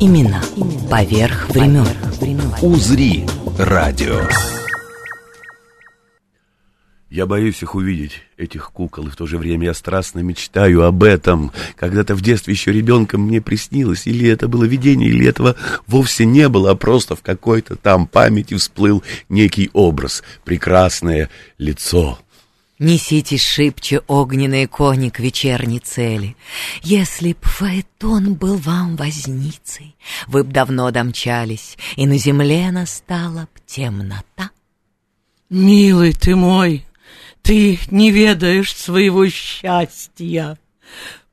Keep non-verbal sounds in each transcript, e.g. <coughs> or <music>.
Именно поверх времен. «Узри» радио. Я боюсь их увидеть, этих кукол, и в то же время я страстно мечтаю об этом. Когда-то в детстве еще ребенком мне приснилось, или это было видение, или этого вовсе не было, а просто в какой-то там памяти всплыл некий образ, прекрасное лицо, Несите шибче огненные кони к вечерней цели. Если б Фаэтон был вам возницей, Вы б давно домчались, и на земле настала б темнота. Милый ты мой, ты не ведаешь своего счастья.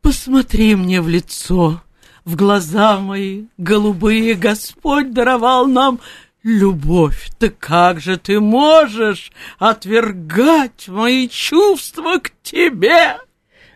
Посмотри мне в лицо, в глаза мои голубые Господь даровал нам Любовь, ты как же ты можешь отвергать мои чувства к тебе?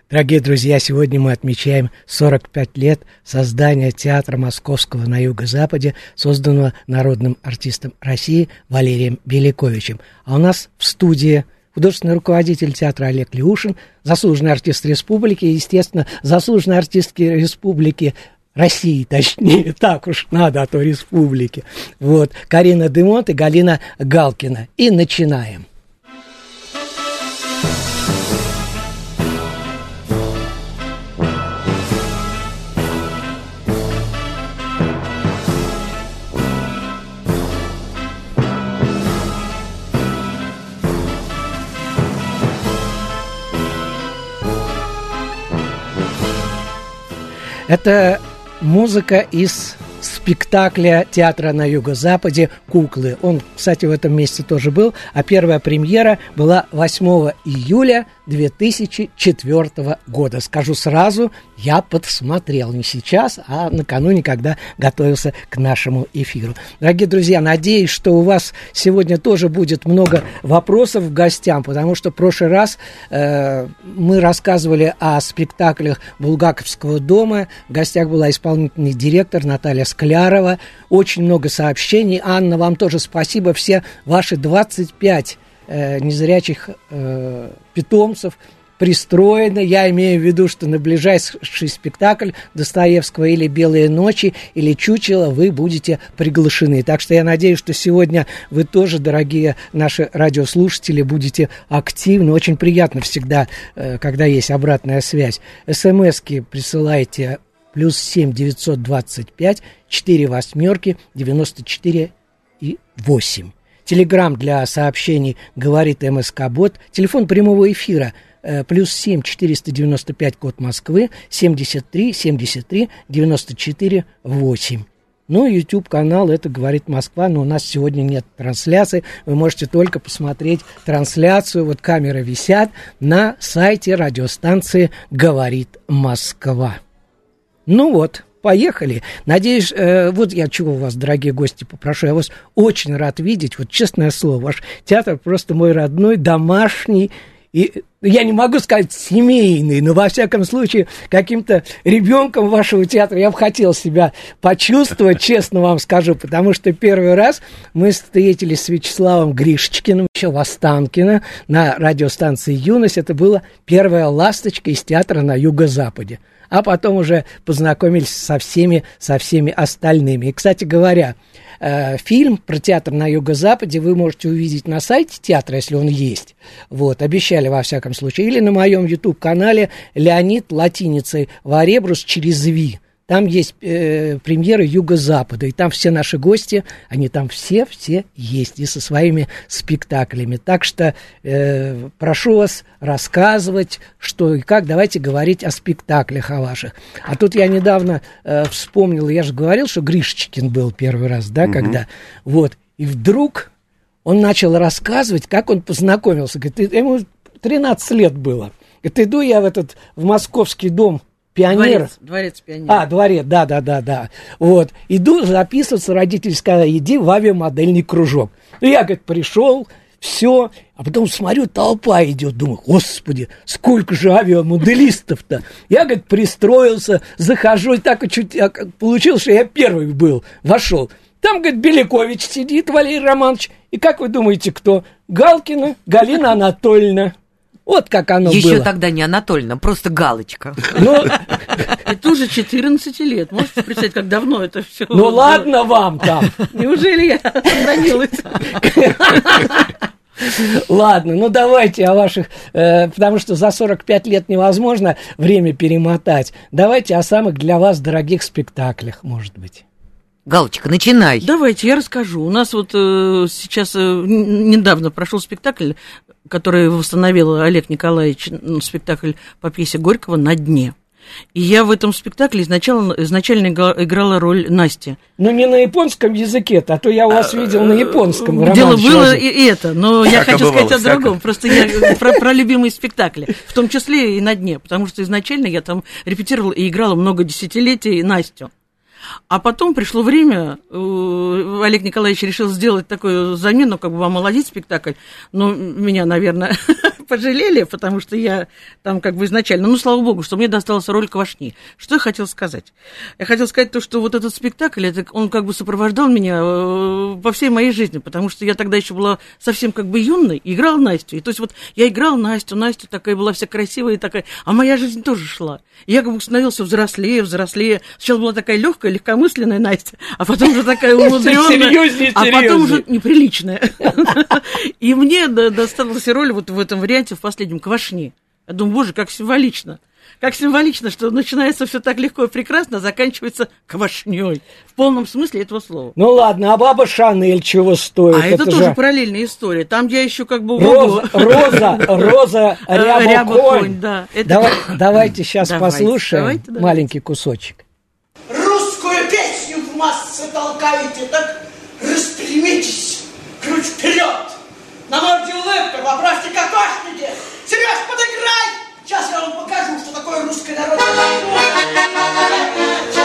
Дорогие друзья, сегодня мы отмечаем 45 лет создания театра Московского на юго-западе, созданного народным артистом России Валерием Беляковичем. А у нас в студии художественный руководитель театра Олег Леушин, заслуженный артист республики, естественно, заслуженный артистки республики России, точнее, <laughs> так уж надо, а то республики. Вот, Карина Демонт и Галина Галкина. И начинаем. Это Музыка из спектакля театра на юго-западе «Куклы». Он, кстати, в этом месте тоже был, а первая премьера была 8 июля 2004 года. Скажу сразу, я подсмотрел не сейчас, а накануне, когда готовился к нашему эфиру. Дорогие друзья, надеюсь, что у вас сегодня тоже будет много вопросов к гостям, потому что в прошлый раз э, мы рассказывали о спектаклях Булгаковского дома. В гостях была исполнительный директор Наталья Склярова. Очень много сообщений. Анна, вам тоже спасибо. Все ваши 25 э, незрячих э, питомцев пристроено. Я имею в виду, что на ближайший спектакль Достоевского или «Белые ночи» или «Чучело» вы будете приглашены. Так что я надеюсь, что сегодня вы тоже, дорогие наши радиослушатели, будете активны. Очень приятно всегда, э, когда есть обратная связь. СМСки присылайте плюс семь девятьсот двадцать пять четыре восьмерки девяносто четыре и восемь. Телеграмм для сообщений говорит МСК Бот. Телефон прямого эфира э, плюс семь четыреста девяносто пять код Москвы семьдесят три семьдесят три девяносто четыре восемь. Ну, YouTube канал это говорит Москва, но у нас сегодня нет трансляции. Вы можете только посмотреть трансляцию. Вот камеры висят на сайте радиостанции Говорит Москва. Ну вот, поехали. Надеюсь, э, вот я чего вас, дорогие гости, попрошу. Я вас очень рад видеть. Вот честное слово, ваш театр просто мой родной, домашний. И я не могу сказать семейный, но во всяком случае каким-то ребенком вашего театра я бы хотел себя почувствовать, <laughs> честно вам скажу, потому что первый раз мы встретились с Вячеславом Гришечкиным, еще в Останкино, на радиостанции «Юность». Это была первая ласточка из театра на юго-западе а потом уже познакомились со всеми, со всеми остальными. И, кстати говоря, э, фильм про театр на Юго-Западе вы можете увидеть на сайте театра, если он есть. Вот, обещали во всяком случае. Или на моем YouTube-канале Леонид латиницей Варебрус через Ви. Там есть э, премьеры Юго-Запада, и там все наши гости, они там все-все есть, и со своими спектаклями. Так что э, прошу вас рассказывать, что и как. Давайте говорить о спектаклях о ваших. А тут я недавно э, вспомнил, я же говорил, что Гришечкин был первый раз, да, угу. когда... Вот, и вдруг он начал рассказывать, как он познакомился. Говорит, ему 13 лет было. Говорит, иду я в этот, в московский дом пионеров. Дворец, дворец пионеров. А, дворец, да, да, да, да. Вот. Иду записываться, родители сказали, иди в авиамодельный кружок. Ну, я, говорит, пришел, все, а потом смотрю, толпа идет, думаю, господи, сколько же авиамоделистов-то. Я, говорит, пристроился, захожу, и так чуть а, получилось, что я первый был, вошел. Там, говорит, Белякович сидит, Валерий Романович. И как вы думаете, кто? Галкина Галина Анатольевна. Вот как оно Еще было. тогда не Анатольевна, просто галочка. Ну, <laughs> Это уже 14 лет. Можете представить, как давно это все? ну ладно вам там. Неужели я сохранилась? Ладно, ну давайте о ваших, э, потому что за 45 лет невозможно время перемотать. Давайте о самых для вас дорогих спектаклях, может быть. Галочка, начинай. Давайте, я расскажу. У нас вот э, сейчас э, недавно прошел спектакль, который восстановил Олег Николаевич, м, спектакль по пьесе Горького «На дне». И я в этом спектакле изначально, изначально игра- играла роль Насти. Ну не на японском языке, а то я вас видел на японском. Дело Роман было и, это, но я хочу бывало, сказать о всяко. другом. Просто я про, про любимые спектакли, в том числе и на дне, потому что изначально я там репетировала и играла много десятилетий Настю. А потом пришло время, э, Олег Николаевич решил сделать такую замену, как бы омолодить спектакль. Но меня, наверное, <laughs> пожалели, потому что я там как бы изначально, ну, слава богу, что мне досталась роль Квашни. Что я хотела сказать? Я хотела сказать то, что вот этот спектакль, это, он как бы сопровождал меня э, по всей моей жизни, потому что я тогда еще была совсем как бы юной, и играла Настю. И то есть вот я играла Настю, Настя такая была вся красивая и такая, а моя жизнь тоже шла. Я как бы становился взрослее, взрослее. Сначала была такая легкая, легкомысленная Настя, а потом уже такая <laughs> умудренная, а потом уже неприличная. <laughs> И мне до- досталась роль вот в этом варианте, в последнем, Квашни. Я думаю, боже, как символично. Как символично, что начинается все так легко и прекрасно, а заканчивается квашней. В полном смысле этого слова. Ну ладно, а баба Шанель чего стоит? А это, тоже же параллельная история. Там я еще как бы... Роза, Роза, Роза <laughs> Э, Рябоконь. Рябоконь, да. Это- Давай- давайте сейчас Давайте, послушаем давайте, давайте. маленький кусочек. Русскую песню в массы толкаете, так распрямитесь, грудь вперед. На морде улыбка, поправьте кокошники. Сереж, подыграй! Сейчас я вам покажу, что такое русская народная Именно.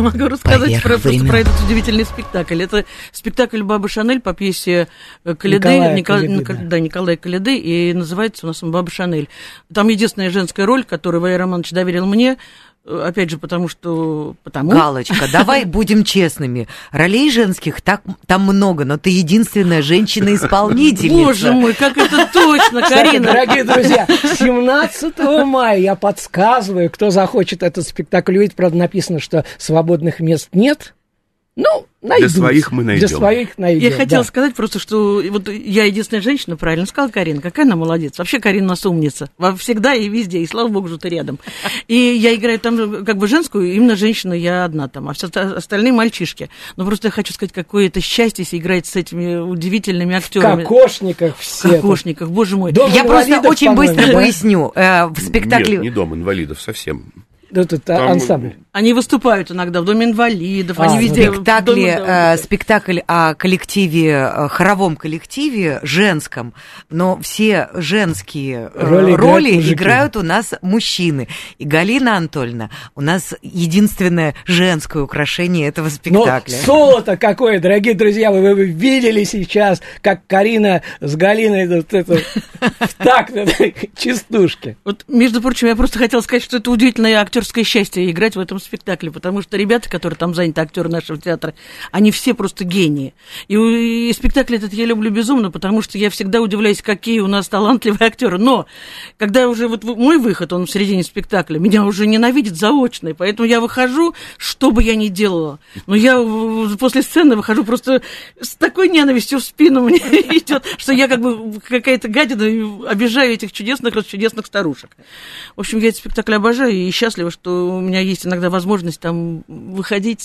<laughs> Могу рассказать про, просто про этот удивительный спектакль. Это спектакль Бабы Шанель по пьесе э, Каледы, Николая Никол- Каледы, да. да, Николая Каледы, и называется у нас он Баба Шанель. Там единственная женская роль, которую Валерий Романович доверил мне, опять же, потому что... Потому... Галочка, давай будем честными. Ролей женских так, там много, но ты единственная женщина-исполнительница. Боже мой, как это точно, Карина! дорогие друзья, 17 мая я подсказываю, кто захочет этот спектакль увидеть. Правда, написано, что свободных мест нет. Ну, найдут. своих мы найдем. Для своих найдем. Я хотела да. сказать просто, что вот я единственная женщина, правильно сказала Карина, какая она молодец. Вообще Карина у нас умница. Всегда и везде, и слава богу, что ты рядом. И я играю там как бы женскую, именно женщина я одна там, а все оста- остальные мальчишки. Но просто я хочу сказать, какое это счастье, если играть с этими удивительными В актерами. кокошниках все. В кокошниках, боже мой. Дом Я просто очень быстро да? поясню. Э, В спектакле... Нет, не дом инвалидов, совсем. Да, тут Там- ансамбль. Они выступают иногда в Доме инвалидов, А, они ну везде. в спектакле, доме, да, э, спектакль о коллективе, э, хоровом коллективе женском, но все женские э, Роли роли, играют мужики. играют у нас мужчины. И Галина Анатольевна у нас единственное женское украшение этого Но спектакля. соло-то какое, дорогие друзья, вы, вы видели сейчас, как Карина с Галиной вот это, так, частушки. Вот, между прочим, я просто хотела сказать, что это удивительное актерское счастье играть в этом спектакле, потому что ребята, которые там заняты, актеры нашего театра, они все просто гении. И, и спектакль этот я люблю безумно, потому что я всегда удивляюсь, какие у нас талантливые актеры. Но когда уже вот мой выход, он в середине спектакля, меня уже ненавидит заочный, поэтому я выхожу, что бы я ни делала. Но я после сцены выхожу просто с такой ненавистью в спину <laughs> мне идет, что я как бы какая-то гадина и обижаю этих чудесных, чудесных старушек. В общем, я этот спектакль обожаю и счастлива, что у меня есть иногда возможность там выходить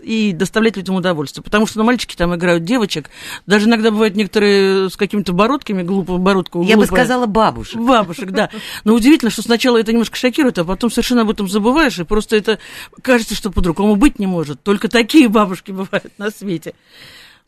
и доставлять людям удовольствие. Потому что на мальчики там играют девочек. Даже иногда бывают некоторые с какими-то бородками, глупо, бородку. Я бы сказала бабушек. Бабушек, да. Но удивительно, что сначала это немножко шокирует, а потом совершенно об этом забываешь, и просто это кажется, что по-другому быть не может. Только такие бабушки бывают на свете.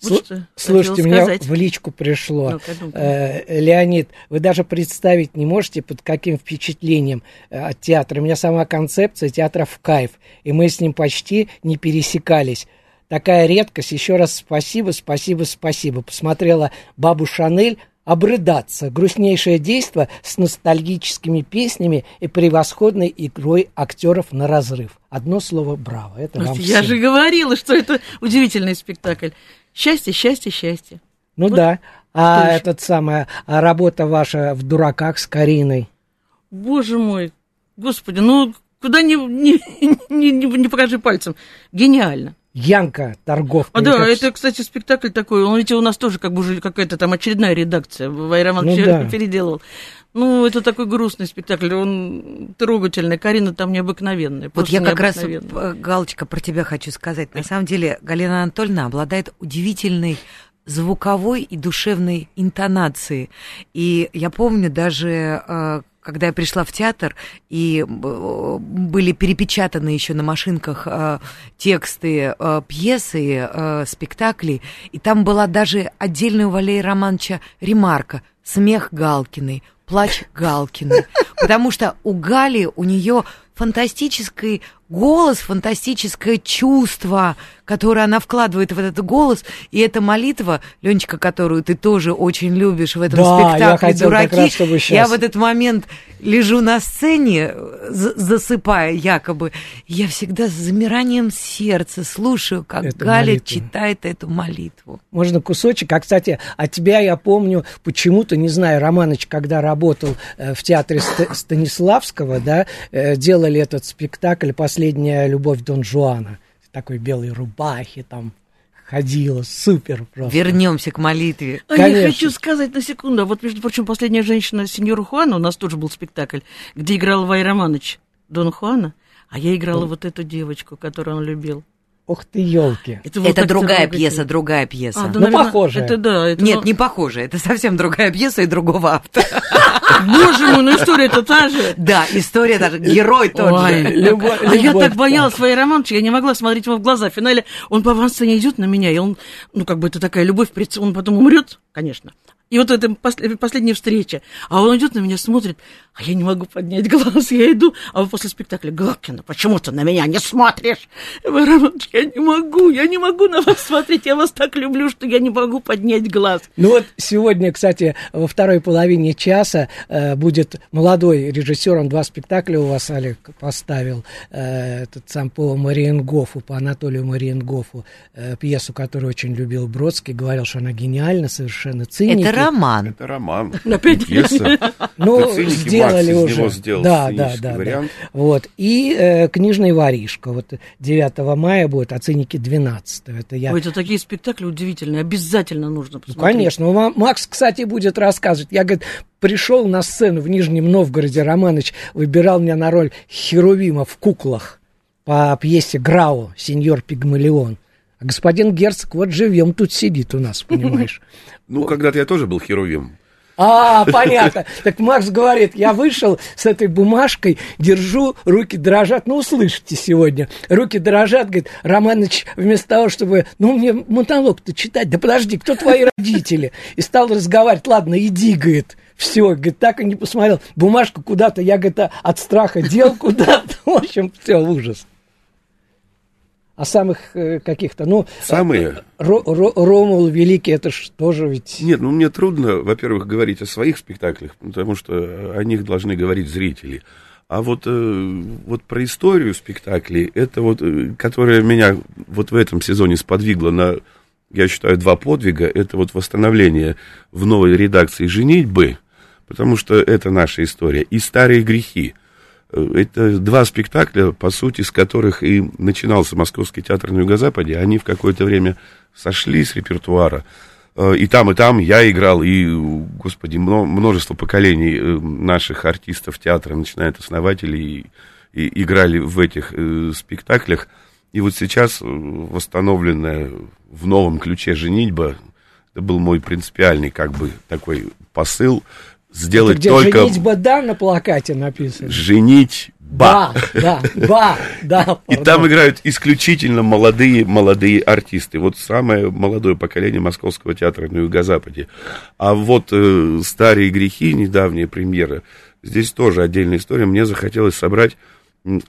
Вот Сл- слушайте, мне в личку пришло. Ну, э, Леонид, вы даже представить не можете, под каким впечатлением э, от театра. У меня сама концепция театра в кайф, и мы с ним почти не пересекались. Такая редкость. Еще раз спасибо, спасибо, спасибо. Посмотрела бабу Шанель, обрыдаться. Грустнейшее действо с ностальгическими песнями и превосходной игрой актеров на разрыв. Одно слово «браво». Это вам Я всем. же говорила, что это удивительный спектакль. Счастье, счастье, счастье. Ну вот да. А этот самая а работа ваша в дураках с Кариной. Боже мой, господи, ну куда не, не, не, не покажи пальцем. Гениально. Янка, торговка. А, да, это, кстати, спектакль такой. Он ведь у нас тоже как бы уже какая-то там очередная редакция. Вайраман ну, да. переделал. Ну, это такой грустный спектакль, он трогательный. Карина там необыкновенная. Вот я как раз, Галочка, про тебя хочу сказать. На самом деле, Галина Анатольевна обладает удивительной звуковой и душевной интонацией. И я помню даже э, когда я пришла в театр, и э, были перепечатаны еще на машинках э, тексты э, пьесы, э, спектаклей, и там была даже отдельная у Валерия Романовича ремарка «Смех Галкиной», «Плач Галкиной», потому что у Гали, у нее фантастический голос, фантастическое чувство, которое она вкладывает в этот голос, и эта молитва, Ленечка, которую ты тоже очень любишь в этом да, спектакле я «Дураки», раз, чтобы сейчас... я в этот момент лежу на сцене, засыпая якобы, я всегда с замиранием сердца слушаю, как эту Галя молитву. читает эту молитву. Можно кусочек? А, кстати, от тебя я помню почему-то, не знаю, Романыч, когда работал э, в театре Станиславского, да, э, делали этот спектакль «Последняя любовь Дон Жуана» такой белой рубахе, там ходила, супер просто. Вернемся к молитве. А Конечно. я хочу сказать на секунду, а вот, между прочим, последняя женщина сеньора Хуана, у нас тоже был спектакль, где играл Вай Романович Дон Хуана, а я играла он... вот эту девочку, которую он любил. Ух ты, елки. Это, это другая пьеса, другая пьеса. А, да, ну, наверное, похоже. Это да. Это, Нет, ну... не похоже. Это совсем другая пьеса и другого автора. <laughs> Боже мой, ну история-то та же. Да, история та же. Герой тот же. А я так боялась своей романчики, я не могла смотреть ему в глаза. В финале он по авансцене идет на меня, и он, ну, как бы это такая любовь, он потом умрет, конечно. И вот это последняя встреча. А он идет на меня, смотрит, а я не могу поднять глаз. <laughs> Я иду, а вы после спектакля, Галкина, почему ты на меня не смотришь? Романович, я не могу, я не могу на вас смотреть. Я вас так люблю, что я не могу поднять глаз. Ну вот сегодня, кстати, во второй половине часа э, будет молодой режиссер, он два спектакля у вас, Олег, поставил. Э, этот сам по Мариенгофу, по Анатолию Мариенгофу, э, пьесу, которую очень любил Бродский, говорил, что она гениальна, совершенно циники. Это роман. Это роман. <laughs> Пьеса. Ну, сделали уже. Из него сделал да, да, да, вариант. да. Вот. И э, книжный воришка. Вот 9 мая будет, а ценники 12. Это я... Ой, это такие спектакли удивительные. Обязательно нужно посмотреть. Ну, конечно. Макс, кстати, будет рассказывать. Я, говорит, пришел на сцену в Нижнем Новгороде, Романыч выбирал меня на роль Херувима в куклах по пьесе Грау «Сеньор Пигмалион». А господин Герцог вот живем тут сидит у нас, понимаешь? <laughs> Ну, когда-то я тоже был херувим. А, понятно. Так Макс говорит, я вышел с этой бумажкой, держу, руки дрожат. Ну, услышите сегодня. Руки дрожат, говорит, Романыч, вместо того, чтобы, ну, мне монолог-то читать, да подожди, кто твои родители? И стал разговаривать, ладно, иди, говорит. Все, говорит, так и не посмотрел. Бумажку куда-то, я, говорит, от страха дел куда-то. <laughs> В общем, все, ужас о самых э, каких-то, ну... Самые? Ро, Ро, Ромул Великий, это ж тоже ведь... Нет, ну мне трудно, во-первых, говорить о своих спектаклях, потому что о них должны говорить зрители. А вот, э, вот про историю спектаклей, это вот, э, которая меня вот в этом сезоне сподвигла на, я считаю, два подвига, это вот восстановление в новой редакции «Женитьбы», потому что это наша история, и «Старые грехи». Э, это два спектакля, по сути, с которых и начинался Московский театр на Юго-Западе. Они в какое-то время сошли с репертуара. Э, и там, и там я играл, и, господи, множество поколений э, наших артистов театра, начиная от основателей, и, и играли в этих спектаклях. И вот сейчас восстановленная в новом ключе «Женитьба», это был мой принципиальный, как бы, такой посыл, сделать это где только... «Женитьба, да» на плакате написано. Женить Ба, да, ба, да. И там играют исключительно молодые, молодые артисты. Вот самое молодое поколение Московского театра на Юго-Западе. А вот э, «Старые грехи», недавняя премьера, здесь тоже отдельная история. Мне захотелось собрать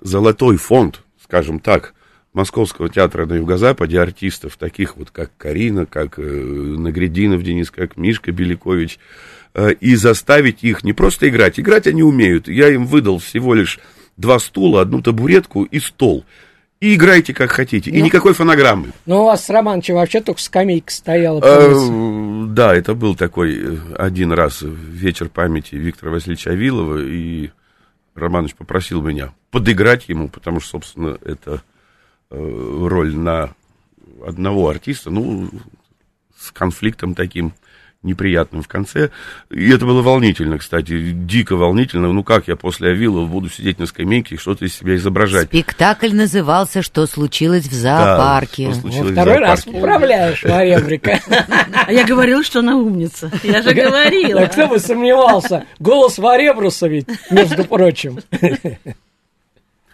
золотой фонд, скажем так, Московского театра на Юго-Западе артистов, таких вот, как Карина, как э, Нагрединов Денис, как Мишка Белякович, э, и заставить их не просто играть, играть они умеют. Я им выдал всего лишь два стула, одну табуретку и стол. И играйте как хотите. Ну, и никакой фонограммы. Ну, у вас с Романовичем вообще только скамейка стояла. Э, да, это был такой э, один раз вечер памяти Виктора Васильевича Авилова, и Романович попросил меня подыграть ему, потому что, собственно, это роль на одного артиста, ну, с конфликтом таким неприятным в конце. И это было волнительно, кстати, дико волнительно. Ну как я после Авилова буду сидеть на скамейке и что-то из себя изображать? Спектакль назывался «Что случилось в зоопарке». Да, что случилось Во второй раз поправляешь, Вареврика. А я говорила, что она умница. Я же говорила. Да кто бы сомневался? Голос Варебруса ведь, между прочим.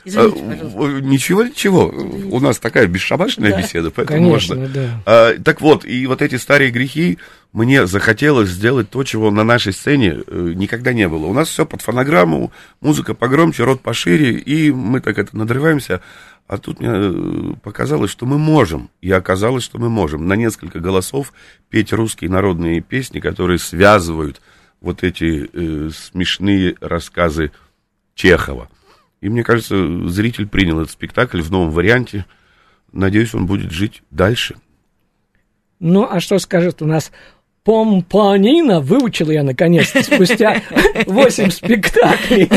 Извините, пожалуйста. Ничего, ничего. У нас такая бесшабашная да, беседа, поэтому конечно, можно. Да. А, так вот, и вот эти старые грехи, мне захотелось сделать то, чего на нашей сцене э, никогда не было. У нас все под фонограмму, музыка погромче, рот пошире, и мы так это надрываемся. А тут мне э, показалось, что мы можем, и оказалось, что мы можем на несколько голосов петь русские народные песни, которые связывают вот эти э, смешные рассказы Чехова. И мне кажется, зритель принял этот спектакль в новом варианте. Надеюсь, он будет жить дальше. Ну, а что скажет у нас Помпанина выучил я наконец-то спустя <laughs> 8 спектаклей.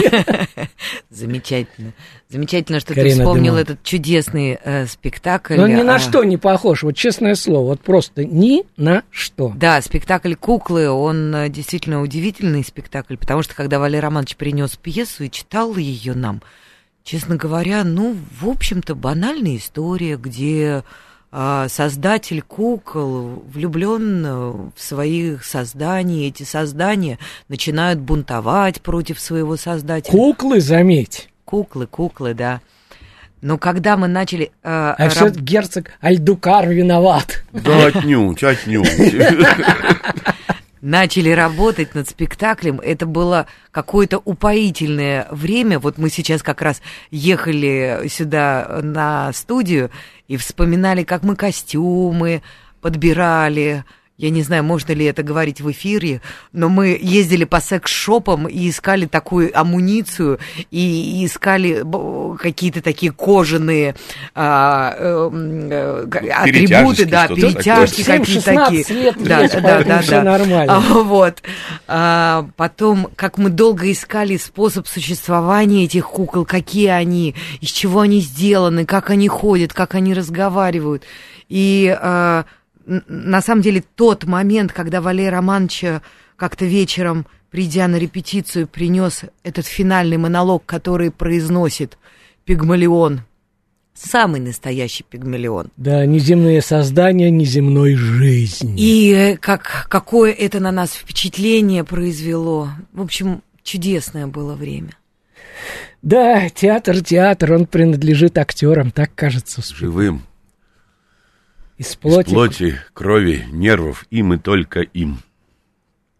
<laughs> Замечательно. Замечательно, что Карина ты вспомнил Дымова. этот чудесный э, спектакль. Но ни на а, что не похож, вот честное слово, вот просто ни на что. Да, спектакль «Куклы», он э, действительно удивительный спектакль, потому что когда Валерий Романович принес пьесу и читал ее нам, честно говоря, ну, в общем-то, банальная история, где а, создатель кукол влюблен э, в своих созданий, эти создания начинают бунтовать против своего создателя. Куклы, заметь. Куклы, куклы, да. Но когда мы начали... э, А все раб- герцог Альдукар виноват. Да отнюдь, отнюдь. <laughs> начали работать над спектаклем, это было какое-то упоительное время. Вот мы сейчас как раз ехали сюда на студию и вспоминали, как мы костюмы подбирали. Я не знаю, можно ли это говорить в эфире, но мы ездили по секс-шопам и искали такую амуницию, и, и искали какие-то такие кожаные а, эм, э, к- атрибуты, да, перетяжки какие-то 7-16 такие. лет да, есть, да, да, да. нормально. А, <laughs> вот. А, потом, как мы долго искали способ существования этих кукол, какие они, из чего они сделаны, как они ходят, как они разговаривают. И а, на самом деле тот момент, когда Валерий Романович э, как-то вечером, придя на репетицию, принес этот финальный монолог, который произносит Пигмалион, самый настоящий Пигмалион. Да, неземные создания неземной жизни. И э, как, какое это на нас впечатление произвело. В общем, чудесное было время. Да, театр, театр, он принадлежит актерам, так кажется. с- Живым. Из Из плоти. плоти, крови, нервов, им и только им.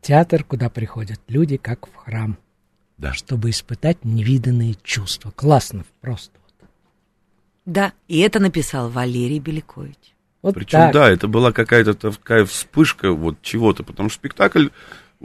Театр, куда приходят люди, как в храм, Да. чтобы испытать невиданные чувства. Классно просто. Да, и это написал Валерий Белякович. Вот Причем, так. да, это была какая-то такая вспышка вот чего-то, потому что спектакль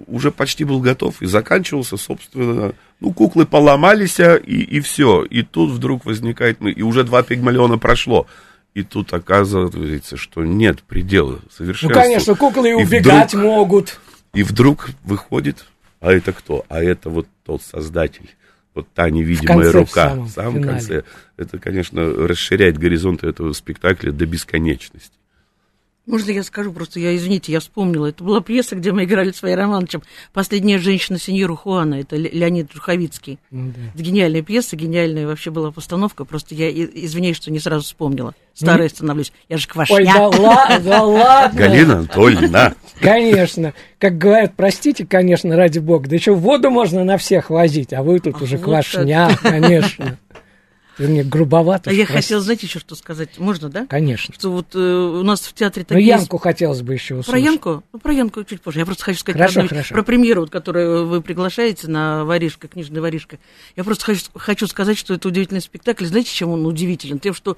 уже почти был готов и заканчивался, собственно, ну, куклы поломались, а, и, и все. И тут вдруг возникает, ну, и уже два пигмалиона прошло. И тут оказывается, что нет предела Ну, совершенству. конечно, куклы и И убегать вдруг- могут. И вдруг выходит, а это кто? А это вот тот создатель, вот та невидимая в рука. самом в самом финале. конце. Это, конечно, расширяет горизонты этого спектакля до бесконечности. Можно я скажу просто, я, извините, я вспомнила. Это была пьеса, где мы играли с Варей Романовичем «Последняя женщина сеньора Хуана». Это Ле- Леонид Жуховицкий. Ну, да. Это гениальная пьеса, гениальная вообще была постановка. Просто я извиняюсь, что не сразу вспомнила. Старая становлюсь. Я же квашня. Ой, да, ла- да ладно. Галина Анатольевна, Конечно. Как говорят, простите, конечно, ради бога. Да еще воду можно на всех возить, а вы тут уже вот квашня, конечно. Мне грубовато. А я прости. хотела, знаете, еще что сказать? Можно, да? Конечно. Что вот э, у нас в театре Ну, такие... Янку хотелось бы еще Про услышать. Янку? Ну, про Янку чуть позже. Я просто хочу сказать Хорошо, про, хорошо. про премьеру, вот, которую вы приглашаете на «Воришка», «Книжная воришка». Я просто хочу, хочу сказать, что это удивительный спектакль. Знаете, чем он удивителен? Тем, что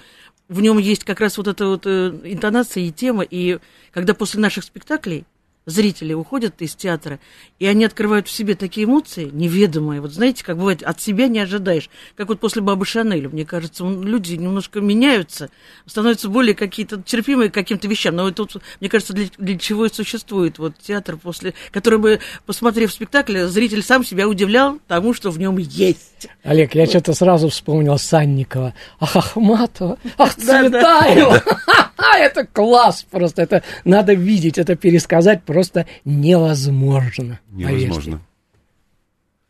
в нем есть как раз вот эта вот э, интонация и тема. И когда после наших спектаклей зрители уходят из театра, и они открывают в себе такие эмоции неведомые. Вот знаете, как бывает, от себя не ожидаешь. Как вот после Бабы Шанель, мне кажется, люди немножко меняются, становятся более какие-то терпимые к каким-то вещам. Но вот тут, мне кажется, для, для чего и существует вот театр, после, который бы, посмотрев спектакль, зритель сам себя удивлял тому, что в нем есть. Олег, я что-то сразу вспомнил Санникова. Ах, Ахматова, ах, Да, <laughs> Цветаева. Это класс просто. Это надо видеть, это пересказать просто невозможно. Поверьте. невозможно.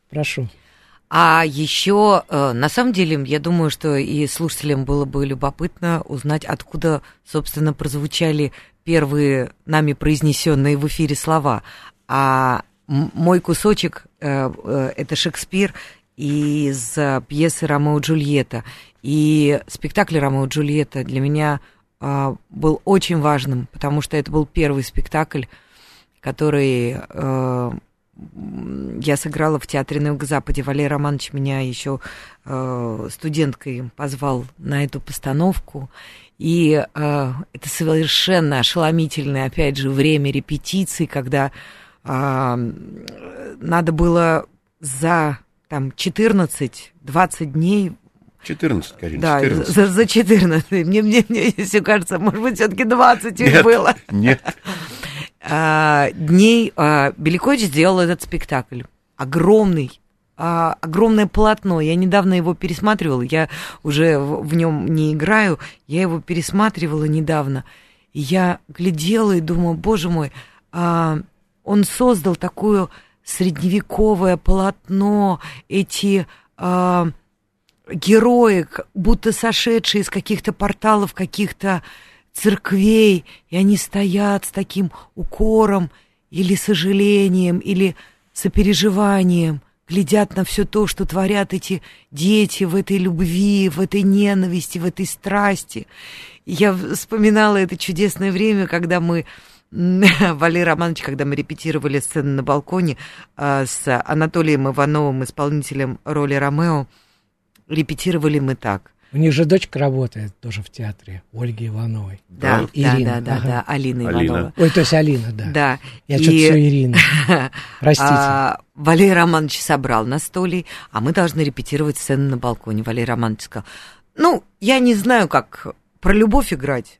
Прошу. А еще, э, на самом деле, я думаю, что и слушателям было бы любопытно узнать, откуда, собственно, прозвучали первые нами произнесенные в эфире слова. А мой кусочек э, э, это Шекспир из пьесы Ромео и Джульетта. И спектакль Ромео и Джульетта для меня был очень важным, потому что это был первый спектакль, который э, я сыграла в театре на Юго-Западе. Валерий Романович меня еще э, студенткой позвал на эту постановку. И э, это совершенно ошеломительное, опять же, время репетиций, когда э, надо было за там 14-20 дней 14, Карин, да, 14. за, за 14. Мне, мне, мне все кажется, может быть, все-таки 20 их Нет, было. Нет, а, дней а, Беликович сделал этот спектакль. Огромный, а, огромное полотно. Я недавно его пересматривала, я уже в, в нем не играю, я его пересматривала недавно. И я глядела и думала, боже мой, а, он создал такое средневековое полотно, эти а, герои, к- будто сошедшие из каких-то порталов, каких-то церквей, и они стоят с таким укором или сожалением, или сопереживанием, глядят на все то, что творят эти дети в этой любви, в этой ненависти, в этой страсти. Я вспоминала это чудесное время, когда мы <laughs> Валерий Романович, когда мы репетировали сцену на балконе а, с Анатолием Ивановым, исполнителем роли Ромео, репетировали мы так. У них же дочка работает тоже в театре, Ольги Ивановой. Да, да, Ирина, да, да, ага. да, Алина Алина. Иванова. Ой, то есть Алина, да. Да. Я И, что-то все Ирина. <laughs> Простите. а, Валерий Романович собрал на столе, а мы должны репетировать сцену на балконе. Валерий Романович сказал, ну, я не знаю, как про любовь играть.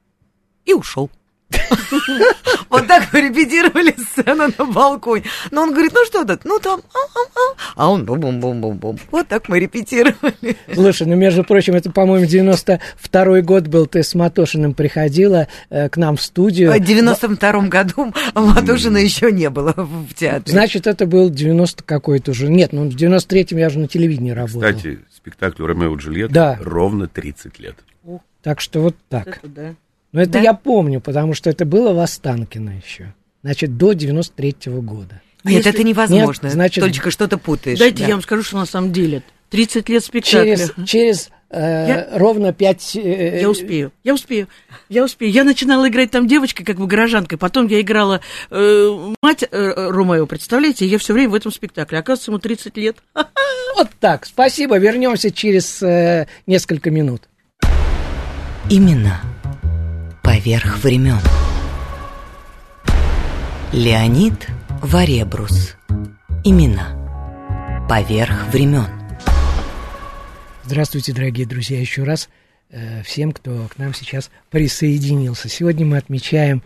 И ушел. <laughs> Вот так мы репетировали сцену на балконе. Но он говорит, ну что тут, ну там, а-а-а. а он бум-бум-бум-бум-бум. Вот так мы репетировали. Слушай, ну, между прочим, это, по-моему, 92-й год был, ты с Матошиным приходила э, к нам в студию. В 92 году <laughs> Матушина еще не было в театре. Значит, это был 90 какой-то уже. Нет, ну, в 93-м я уже на телевидении работал. кстати, спектаклю «Ромео и Джульетта» Да. ровно 30 лет. Так что вот так. Это да. Но это Да? я помню, потому что это было в Останкино еще. Значит, до 93-го года. А Нет, если- это невозможно. Нет, значит- Только что-то путаешь. Дайте да. я вам скажу, что на самом деле 30 лет спектакля. Через, через э, ровно 5... Я успею, я успею, я успею. Я начинала играть там девочкой, как бы горожанкой. Потом я играла э, мать э, Ромео, представляете? и Я все время в этом спектакле. Оказывается, ему 30 лет. <laughs> Вот так. Спасибо. Вернемся через э, несколько минут. Именно поверх времен. Леонид Варебрус. Имена. Поверх времен. Здравствуйте, дорогие друзья, еще раз э, всем, кто к нам сейчас присоединился. Сегодня мы отмечаем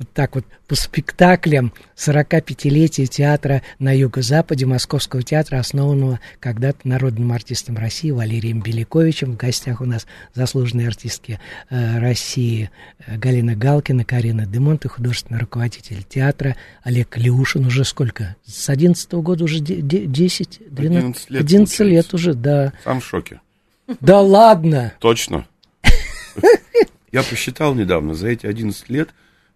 вот так вот по спектаклям 45-летия театра на юго-западе Московского театра, основанного когда-то народным артистом России Валерием Беляковичем. В гостях у нас заслуженные артистки э, России э, Галина Галкина, Карина Демонт и художественный руководитель театра Олег Леушин. Уже сколько? С 11 -го года уже 10, 12, 11 лет, 11 лет уже, да. Сам в шоке. Да ладно! Точно. <laughs> Я посчитал недавно, за эти 11 лет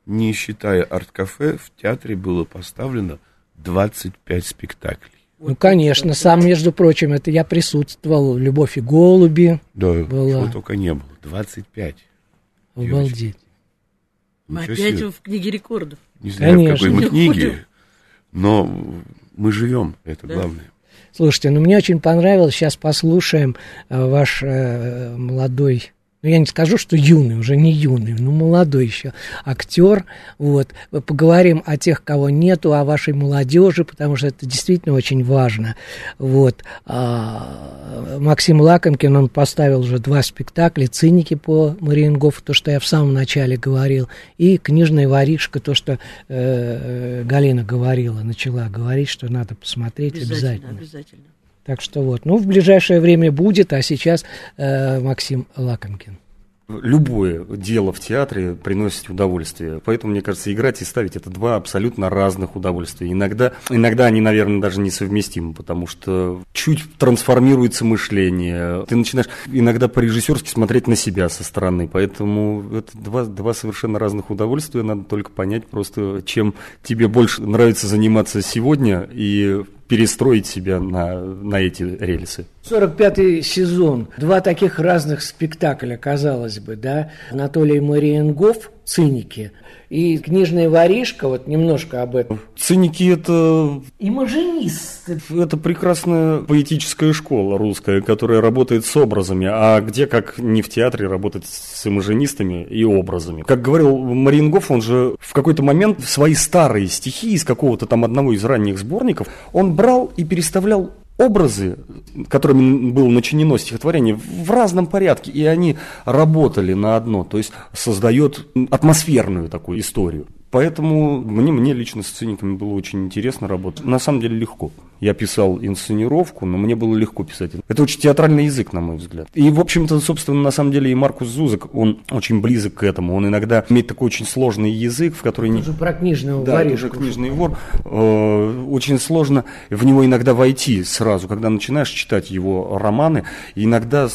не считая арт-кафе, в театре было поставлено 25 спектаклей. Ну, конечно, сам, между прочим, это я присутствовал. «Любовь и голуби». Да, была. чего только не было. 25. Обалдеть. Мы опять в книге рекордов. Не знаю, Конечно. в какой мы книге, но мы живем, это да. главное. Слушайте, ну мне очень понравилось, сейчас послушаем э, ваш э, молодой ну, я не скажу, что юный, уже не юный, но молодой еще актер. Вот. Поговорим о тех, кого нету, о вашей молодежи, потому что это действительно очень важно. Вот. А, Максим Лакомкин, он поставил уже два спектакля, «Циники» по Мариенгофу, то, что я в самом начале говорил, и «Книжная воришка», то, что э, Галина говорила, начала говорить, что надо посмотреть обязательно. Обязательно. обязательно. Так что вот, ну, в ближайшее время будет, а сейчас э, Максим Лакомкин. Любое дело в театре приносит удовольствие. Поэтому, мне кажется, играть и ставить это два абсолютно разных удовольствия. Иногда, иногда они, наверное, даже несовместимы, потому что чуть трансформируется мышление. Ты начинаешь иногда по-режиссерски смотреть на себя со стороны. Поэтому это два, два совершенно разных удовольствия. Надо только понять просто, чем тебе больше нравится заниматься сегодня и перестроить себя на, на эти рельсы. 45-й сезон. Два таких разных спектакля, казалось бы, да. Анатолий Мариенгоф «Циники» и «Книжная воришка», вот немножко об этом. «Циники» — это... Имажинисты. Это прекрасная поэтическая школа русская, которая работает с образами, а где, как не в театре, работать с имажинистами и образами. Как говорил Мариенгоф, он же в какой-то момент свои старые стихи из какого-то там одного из ранних сборников, он брал и переставлял образы, которыми было начинено стихотворение, в разном порядке, и они работали на одно, то есть создает атмосферную такую историю. Поэтому мне, мне лично с циниками было очень интересно работать. На самом деле легко. Я писал инсценировку, но мне было легко писать. Это очень театральный язык, на мой взгляд. И, в общем-то, собственно, на самом деле и Маркус Зузак, он очень близок к этому. Он иногда имеет такой очень сложный язык, в который... Это не... про книжного Да, это уже книжный вор. Э, очень сложно в него иногда войти сразу, когда начинаешь читать его романы. Иногда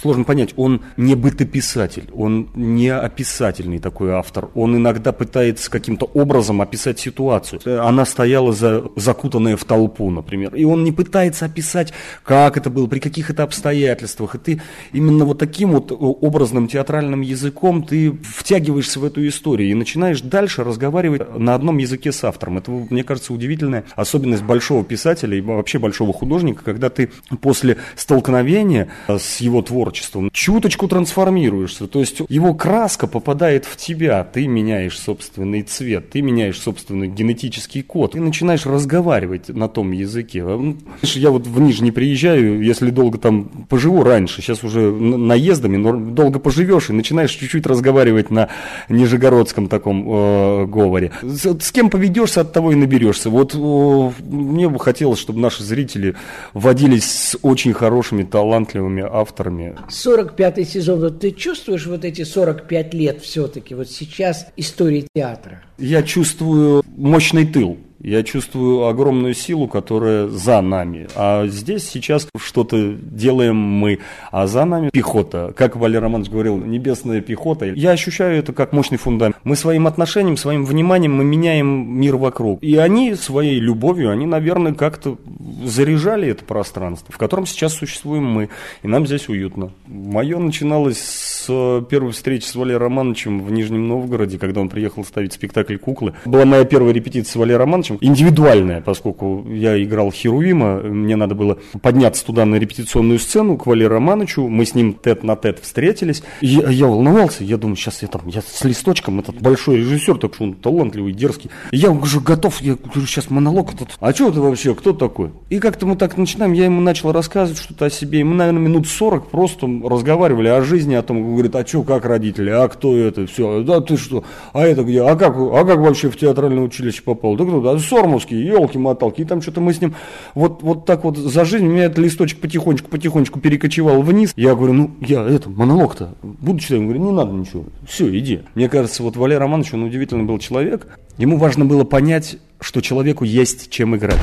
сложно понять, он не бытописатель, он не описательный такой автор. Он иногда пытается каким-то образом описать ситуацию. Она стояла за, закутанная в толпу, например, и он не пытается описать, как это было, при каких это обстоятельствах. И ты именно вот таким вот образным театральным языком ты втягиваешься в эту историю и начинаешь дальше разговаривать на одном языке с автором. Это, мне кажется, удивительная особенность большого писателя и вообще большого художника, когда ты после столкновения с его творчеством чуточку трансформируешься. То есть его краска попадает в тебя, ты меняешь собственный цвет, ты меняешь собственный генетический код, и начинаешь разговаривать на том языке. А, ну, я вот в Нижний приезжаю, если долго там поживу раньше, сейчас уже наездами, но долго поживешь и начинаешь чуть-чуть разговаривать на нижегородском таком э, говоре. С, с кем поведешься, от того и наберешься. Вот э, мне бы хотелось, чтобы наши зрители водились с очень хорошими, талантливыми авторами. 45-й сезон, вот ты чувствуешь вот эти 45 лет все-таки, вот сейчас истории театра? Я чувствую мощный тыл. Я чувствую огромную силу, которая за нами. А здесь сейчас что-то делаем мы, а за нами пехота. Как Валерий Романович говорил, небесная пехота. Я ощущаю это как мощный фундамент. Мы своим отношением, своим вниманием мы меняем мир вокруг. И они своей любовью, они, наверное, как-то заряжали это пространство, в котором сейчас существуем мы. И нам здесь уютно. Мое начиналось с первой встречи с Валерием Романовичем в Нижнем Новгороде, когда он приехал ставить спектакль «Куклы». Была моя первая репетиция с Валерием Романовичем, Романовичем индивидуальная, поскольку я играл Херувима, мне надо было подняться туда на репетиционную сцену к Валерию Романовичу, мы с ним тет на тет встретились. Я, я волновался, я думаю, сейчас я там, я с листочком, этот большой режиссер, так что он талантливый, дерзкий. Я уже готов, я говорю, сейчас монолог этот. А что ты вообще, кто такой? И как-то мы так начинаем, я ему начал рассказывать что-то о себе, и мы, наверное, минут 40 просто разговаривали о жизни, о том, говорит, а что, как родители, а кто это, все, да ты что, а это где, а как, а как вообще в театральное училище попал? Да кто, да, Сормовский, елки-моталки, и там что-то мы с ним, вот, вот так вот за жизнь, у меня этот листочек потихонечку-потихонечку перекочевал вниз. Я говорю, ну, я это, монолог-то буду читать, он говорит, не надо ничего, все, иди. Мне кажется, вот Валерий Романович, он удивительный был человек, ему важно было понять, что человеку есть чем играть.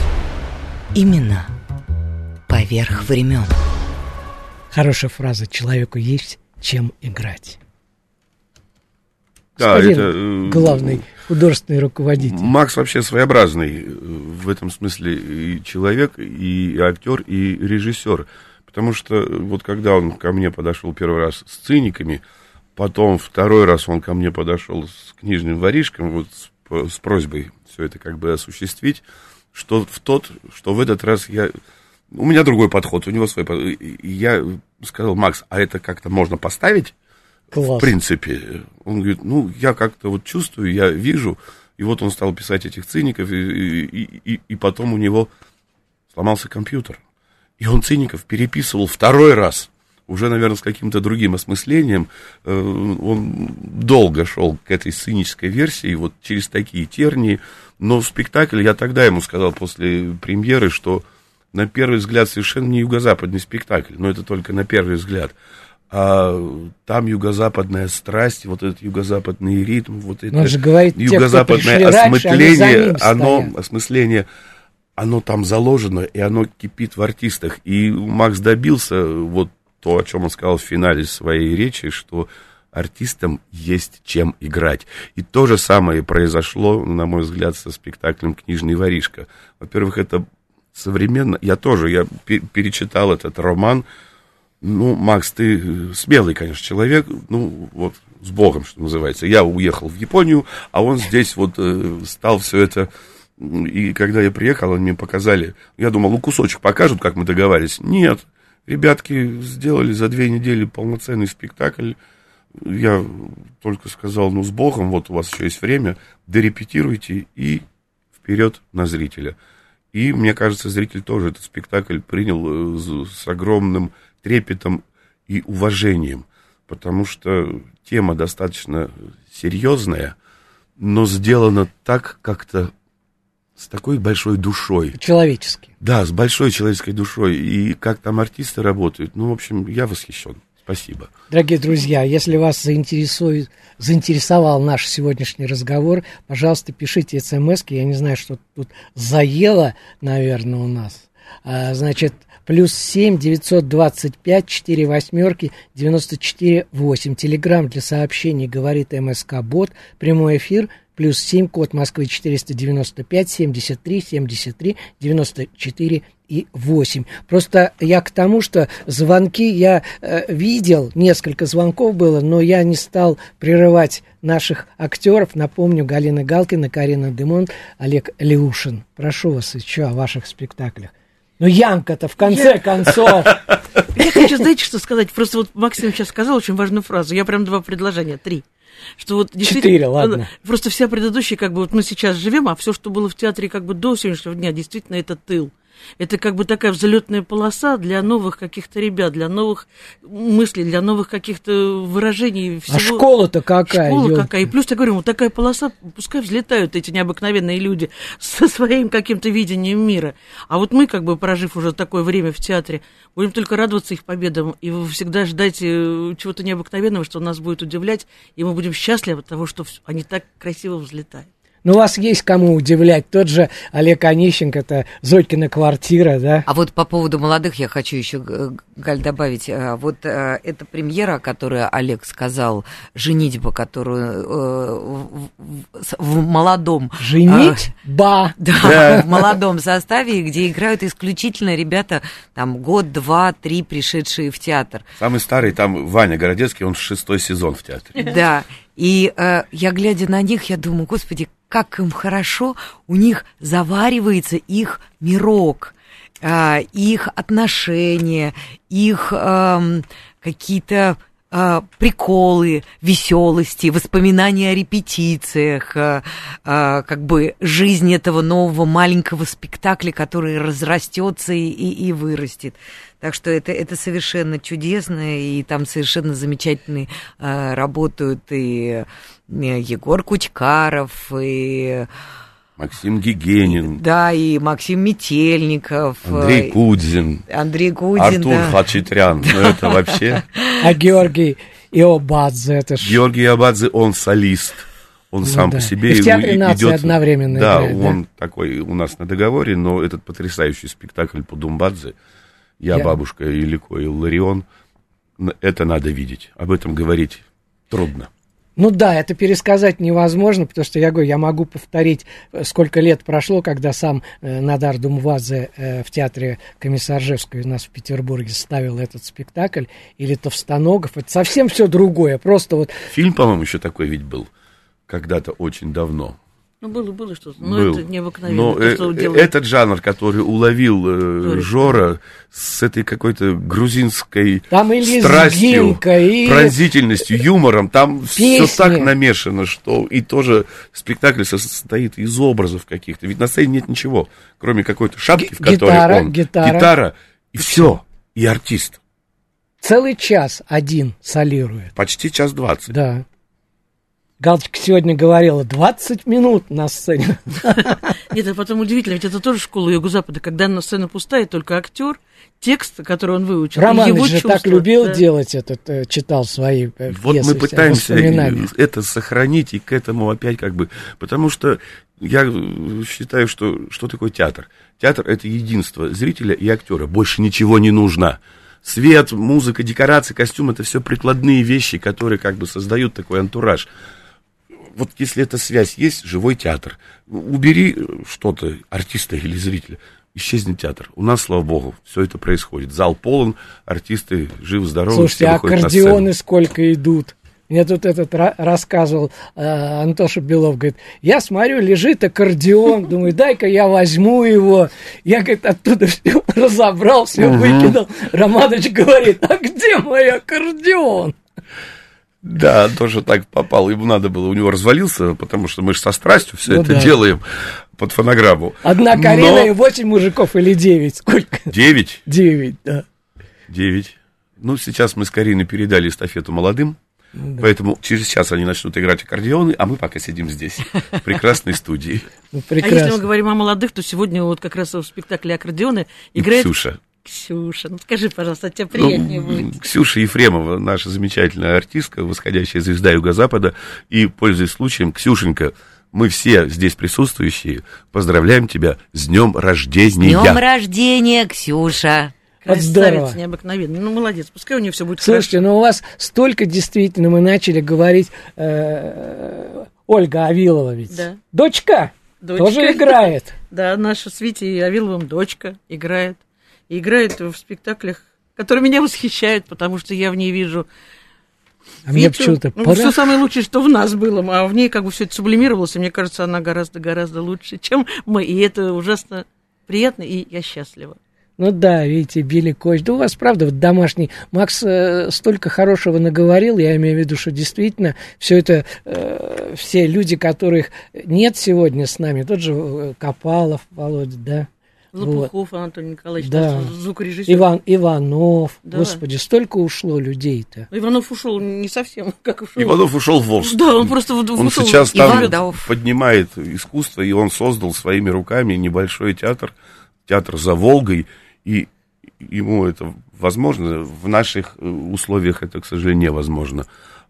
Именно поверх времен. Хорошая фраза. Человеку есть чем играть. Да, Господин это... э, главный художественный руководитель. Макс вообще своеобразный э, в этом смысле и человек, и актер, и режиссер. Потому что э, вот когда он ко мне подошел первый раз с циниками, потом второй раз он ко мне подошел с книжным воришком, вот с, п- с просьбой все это как бы осуществить, что в тот, что в этот раз я... У меня другой подход, у него свой подход. Я сказал, Макс, а это как-то можно поставить? В Класс. принципе. Он говорит, ну, я как-то вот чувствую, я вижу. И вот он стал писать этих циников, и, и, и, и потом у него сломался компьютер. И он циников переписывал второй раз, уже, наверное, с каким-то другим осмыслением. Э, Он долго шел к этой сценической версии, вот через такие тернии. Но спектакль, я тогда ему сказал после премьеры, что на первый взгляд совершенно не юго-западный спектакль, но это только на первый взгляд. А там юго-западная страсть, вот этот юго-западный ритм, вот это же говорит, те, юго-западное раньше, за осмысление, ним оно, осмысление, оно там заложено, и оно кипит в артистах. И Макс добился вот то, о чем он сказал в финале своей речи, что артистам есть чем играть. И то же самое произошло, на мой взгляд, со спектаклем «Книжный воришка». Во-первых, это современно... Я тоже, я пе- перечитал этот роман. Ну, Макс, ты э, смелый, конечно, человек. Ну, вот, с Богом, что называется. Я уехал в Японию, а он здесь вот э, стал все это... И когда я приехал, они мне показали... Я думал, ну, кусочек покажут, как мы договаривались. Нет, ребятки сделали за две недели полноценный спектакль. Я только сказал, ну, с Богом, вот у вас еще есть время, дорепетируйте и вперед на зрителя. И, мне кажется, зритель тоже этот спектакль принял э, с огромным трепетом и уважением, потому что тема достаточно серьезная, но сделана так как-то с такой большой душой. Человеческий. Да, с большой человеческой душой. И как там артисты работают, ну, в общем, я восхищен. Спасибо. Дорогие друзья, если вас заинтересует, заинтересовал наш сегодняшний разговор, пожалуйста, пишите смс Я не знаю, что тут заело, наверное, у нас. А, значит, плюс семь девятьсот двадцать пять четыре восьмерки девяносто четыре восемь. Телеграмм для сообщений говорит МСК Бот. Прямой эфир плюс семь код Москвы 495 73 73 94 и 8. Просто я к тому, что звонки я э, видел, несколько звонков было, но я не стал прерывать наших актеров. Напомню, Галина Галкина, Карина Демонт, Олег Леушин. Прошу вас еще о ваших спектаклях. Ну, Янка-то в конце концов. <laughs> Я хочу, знаете, что сказать? Просто вот Максим сейчас сказал очень важную фразу. Я прям два предложения, три. Что вот Четыре, ладно. Просто вся предыдущая, как бы вот мы сейчас живем, а все, что было в театре как бы до сегодняшнего дня, действительно это тыл. Это как бы такая взлетная полоса для новых каких-то ребят, для новых мыслей, для новых каких-то выражений. Всего. А школа-то какая? Школа ё- какая. И плюс, я говорю, вот такая полоса, пускай взлетают эти необыкновенные люди со своим каким-то видением мира. А вот мы, как бы прожив уже такое время в театре, будем только радоваться их победам и всегда ждать э, чего-то необыкновенного, что нас будет удивлять, и мы будем счастливы от того, что они так красиво взлетают. Ну, вас есть кому удивлять. Тот же Олег Онищенко, это Зойкина квартира, да? А вот по поводу молодых я хочу еще, Галь, добавить. э, Вот э, эта премьера, которую Олег сказал, «Женитьба», которую э, в, молодом... Женить? э, Ба! <laughs> Да, в молодом составе, где играют исключительно ребята, там, год, два, три, пришедшие в театр. Самый старый там Ваня Городецкий, он шестой сезон в театре. Да, и э, я, глядя на них, я думаю, господи, как им хорошо, у них заваривается их мирок, а, их отношения, их эм, какие-то э, приколы, веселости, воспоминания о репетициях, э, э, как бы жизнь этого нового маленького спектакля, который разрастется и, и, и вырастет. Так что это, это совершенно чудесно, и там совершенно замечательные э, работают и Егор Кучкаров, и... Максим Гигенин. Да, и Максим Метельников. Андрей Кудзин. Андрей Кудзин, Артур да. Хачатрян. Ну, это <laughs> вообще... А Георгий Иобадзе, это ж... Георгий Абадзе, он солист. Он Ну сам да. по себе... И в Театре нации идет- одновременно Да, играет, да. он такой у нас на договоре, но этот потрясающий спектакль по Думбадзе «Я, Я- бабушка Илико и Ларион», это надо видеть. Об этом говорить трудно. Ну да, это пересказать невозможно, потому что я говорю, я могу повторить, э, сколько лет прошло, когда сам э, Надар Думвадзе э, в театре Комиссаржевской у нас в Петербурге ставил этот спектакль, или Товстоногов, это совсем все другое, просто вот Фильм, по-моему, еще такой ведь был когда-то очень давно. Ну, было, было что-то. Но был. это необыкновенно. Но то, что э, делает. этот жанр, который уловил э, Жорик. Жора с этой какой-то грузинской Там и страстью, и- пронзительностью, юмором, там все так намешано, что и тоже спектакль состоит из образов каких-то. Ведь на сцене нет ничего, кроме какой-то шапки, в которой гитара, он, гитара. и все, и артист. целый час один солирует. Почти час двадцать. Да. Галочка сегодня говорила 20 минут на сцене. <laughs> Нет, а потом удивительно, ведь это тоже школа Юго-Запада, когда на сцене пустая, только актер, текст, который он выучил, Романович же так чувства, любил да. делать этот, э, читал свои э, Вот пьесы, мы пытаемся и- это сохранить и к этому опять как бы... Потому что я э, считаю, что что такое театр? Театр — это единство зрителя и актера. Больше ничего не нужно. Свет, музыка, декорации, костюм — это все прикладные вещи, которые как бы создают такой антураж. Вот если эта связь есть, живой театр. Убери что-то, артиста или зрителя, исчезнет театр. У нас, слава богу, все это происходит. Зал полон, артисты живы-здоровы, Слушайте, все аккордеоны сколько идут. Мне тут этот ра- рассказывал э, Антоша Белов, говорит, я смотрю, лежит аккордеон, думаю, дай-ка я возьму его. Я, говорит, оттуда все <laughs> разобрал, все выкинул. Романович говорит, а где мой аккордеон? Да, тоже так попал. Ему надо было, у него развалился, потому что мы же со страстью все Ну это да. делаем под фонограмму. Одна Карина Но- и восемь мужиков или девять? Сколько? Девять. Девять, да. Девять. Ну, сейчас мы с Кариной передали эстафету молодым, поэтому через час они начнут играть аккордеоны, а мы пока сидим здесь, в прекрасной студии. Ну, А если мы говорим о молодых, то сегодня вот как раз в спектакле аккордеоны играет Ксюша. Ксюша. Ну скажи, пожалуйста, от тебя приятнее Ну, будет. Ксюша Ефремова, наша замечательная артистка, восходящая звезда Юго-Запада. И, пользуясь случаем, Ксюшенька, мы все здесь присутствующие поздравляем тебя с днем рождения. Днем рождения, Ксюша! Красавица необыкновенная. Ну, молодец. Пускай у нее все будет Слушайте, хорошо. ну у вас столько действительно, мы начали говорить, э, Ольга Авилова ведь. Да. Дочка, Дочка. тоже играет. <laughs> Да, наша с Витей Авиловым дочка играет. И играет в спектаклях, которые меня восхищают, потому что я в ней вижу А мне почему-то Ну, все самое лучшее, что в нас было, а в ней как бы все это сублимировалось, и мне кажется, она гораздо-гораздо лучше, чем мы. И это ужасно приятно, и я счастлива. Ну да, видите, Билли Коч. Да у вас, правда, вот домашний. Макс э, столько хорошего наговорил, я имею в виду, что действительно все это, э, все люди, которых нет сегодня с нами, тот же э, Копалов, Володя, да, Лопухов Анатолий Николаевич, Да. звукорежиссер. Иван Иванов, Да. господи, столько ушло людей-то. Иванов ушел не совсем, <laughs> как ушел. Иванов ушел в Волжск. Да, он просто вот Он ушел. сейчас там Иванов. поднимает искусство, и он создал своими руками небольшой театр, театр за Волгой, и ему это возможно, в наших э, условиях это, к сожалению, невозможно.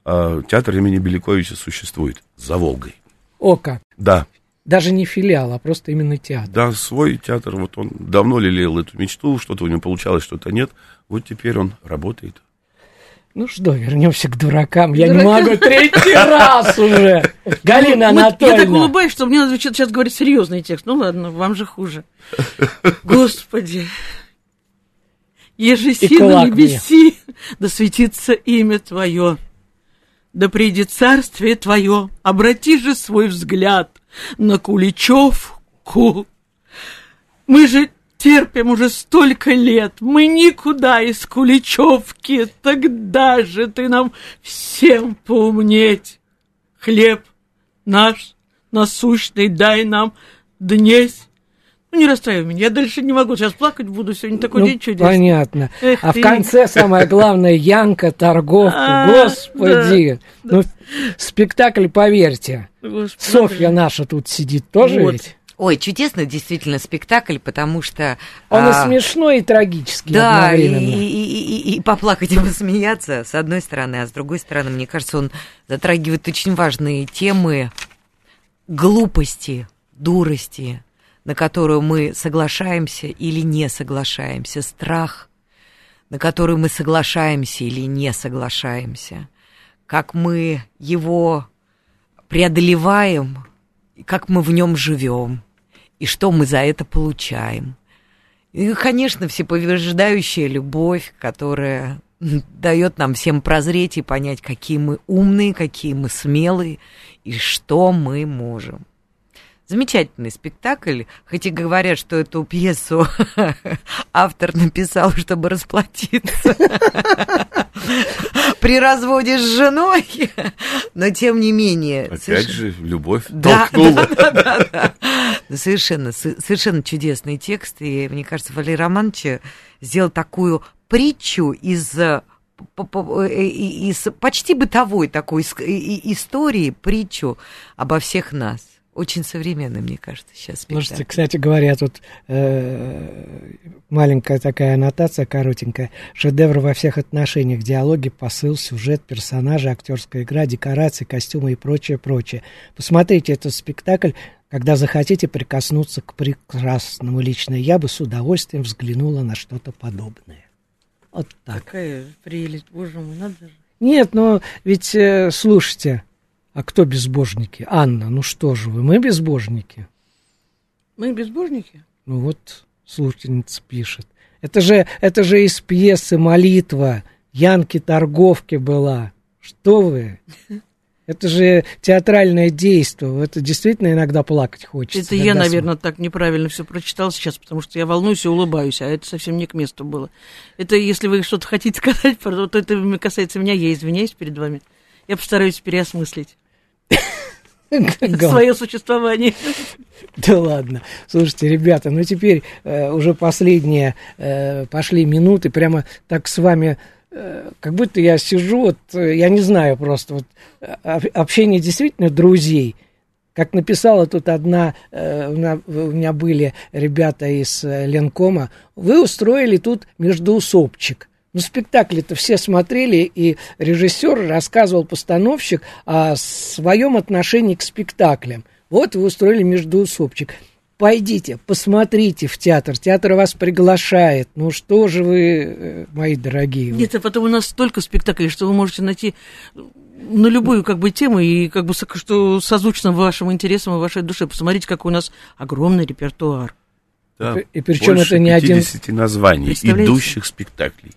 А театр имени Беляковича существует за Волгой. Ока. Да, Даже не филиал, а просто именно театр. да, свой театр, вот он давно лелеял эту мечту, что-то у него получалось, что-то нет, вот теперь он работает. Ну что, вернемся к дуракам. Я не Дуракам. могу третий <laughs> раз уже. Галина Ну, Я так Анатольевна. улыбаюсь, что мне надо сейчас говорить серьезный текст. Ну ладно, вам же хуже. <laughs> Господи. Еже И сила кулак мне. небеси, да светится имя Твое. Да придет царствие твое, обрати же свой взгляд на Куличевку. Мы же терпим уже столько лет, мы никуда из Куличевки, тогда же ты нам всем поумнеть. Хлеб наш насущный дай нам днесь. Ну, не расстраивай меня, я дальше не могу, сейчас плакать буду, сегодня такой Ну, день чудесный. понятно. Эх а ты. в конце самое главное Янка, торговка. А, Господи. Ну, спектакль, поверьте. Господи. Софья наша тут сидит тоже Вот. ведь. Ой, чудесный действительно спектакль, потому что... Он а, и смешной, и трагический Да, и, одновременно. и, и- и- и поплакать, и посмеяться, с одной стороны, а с другой стороны, мне кажется, он затрагивает очень важные темы глупости, дурости, на которую мы соглашаемся или не соглашаемся, страх, на который мы соглашаемся или не соглашаемся, как мы его преодолеваем, как мы в нем живем, и что мы за это получаем. И, конечно, всеповреждающая любовь, которая дает нам всем прозреть и понять, какие мы умные, какие мы смелые и что мы можем. Замечательный спектакль, хоть и говорят, что эту пьесу <laughs> автор написал, чтобы расплатиться <laughs> при разводе с женой, но тем не менее... Опять соверш- же, любовь да, толкнула. да, <laughs> да, да, да. Ну, Совершенно, со- совершенно чудесный текст. И мне кажется, Валерий Романович сделал такую притчу из э, э, из почти бытовой такой истории, притчу обо всех нас. Очень современный, мне кажется, сейчас Слушайте, спектакль. кстати говоря, тут э, маленькая такая аннотация коротенькая. Шедевр во всех отношениях. Диалоги, посыл, сюжет, персонажи, актерская игра, декорации, костюмы и прочее, прочее. Посмотрите этот спектакль, когда захотите прикоснуться к прекрасному. Лично я бы с удовольствием взглянула на что-то подобное. Вот так. Какая прелесть, боже мой, надо же. Нет, но ведь, э, слушайте, а кто безбожники? Анна, ну что же вы, мы безбожники. Мы безбожники? Ну вот слушательница пишет. Это же, это же из пьесы «Молитва» Янки Торговки была. Что вы? Это же театральное действие. Это действительно иногда плакать хочется. Это я, наверное, так неправильно все прочитал сейчас, потому что я волнуюсь и улыбаюсь, а это совсем не к месту было. Это если вы что-то хотите сказать, вот это касается меня, я извиняюсь перед вами. Я постараюсь переосмыслить. Свое существование. Да ладно. Слушайте, ребята, ну теперь э, уже последние э, пошли минуты, прямо так с вами, э, как будто я сижу, вот, э, я не знаю просто, вот, э, об- общение действительно друзей. Как написала тут одна, э, у, меня, были ребята из Ленкома, вы устроили тут междоусобчик. Ну, спектакли-то все смотрели, и режиссер рассказывал, постановщик, о своем отношении к спектаклям. Вот вы устроили междоусобчик. Пойдите, посмотрите в театр. Театр вас приглашает. Ну что же вы, э, мои дорогие. Нет, а потом у нас столько спектаклей, что вы можете найти на любую как бы тему и как бы что созвучно вашим интересам и вашей душе. Посмотрите, какой у нас огромный репертуар. Да, И причем это не один- 50 названий, идущих спектаклей.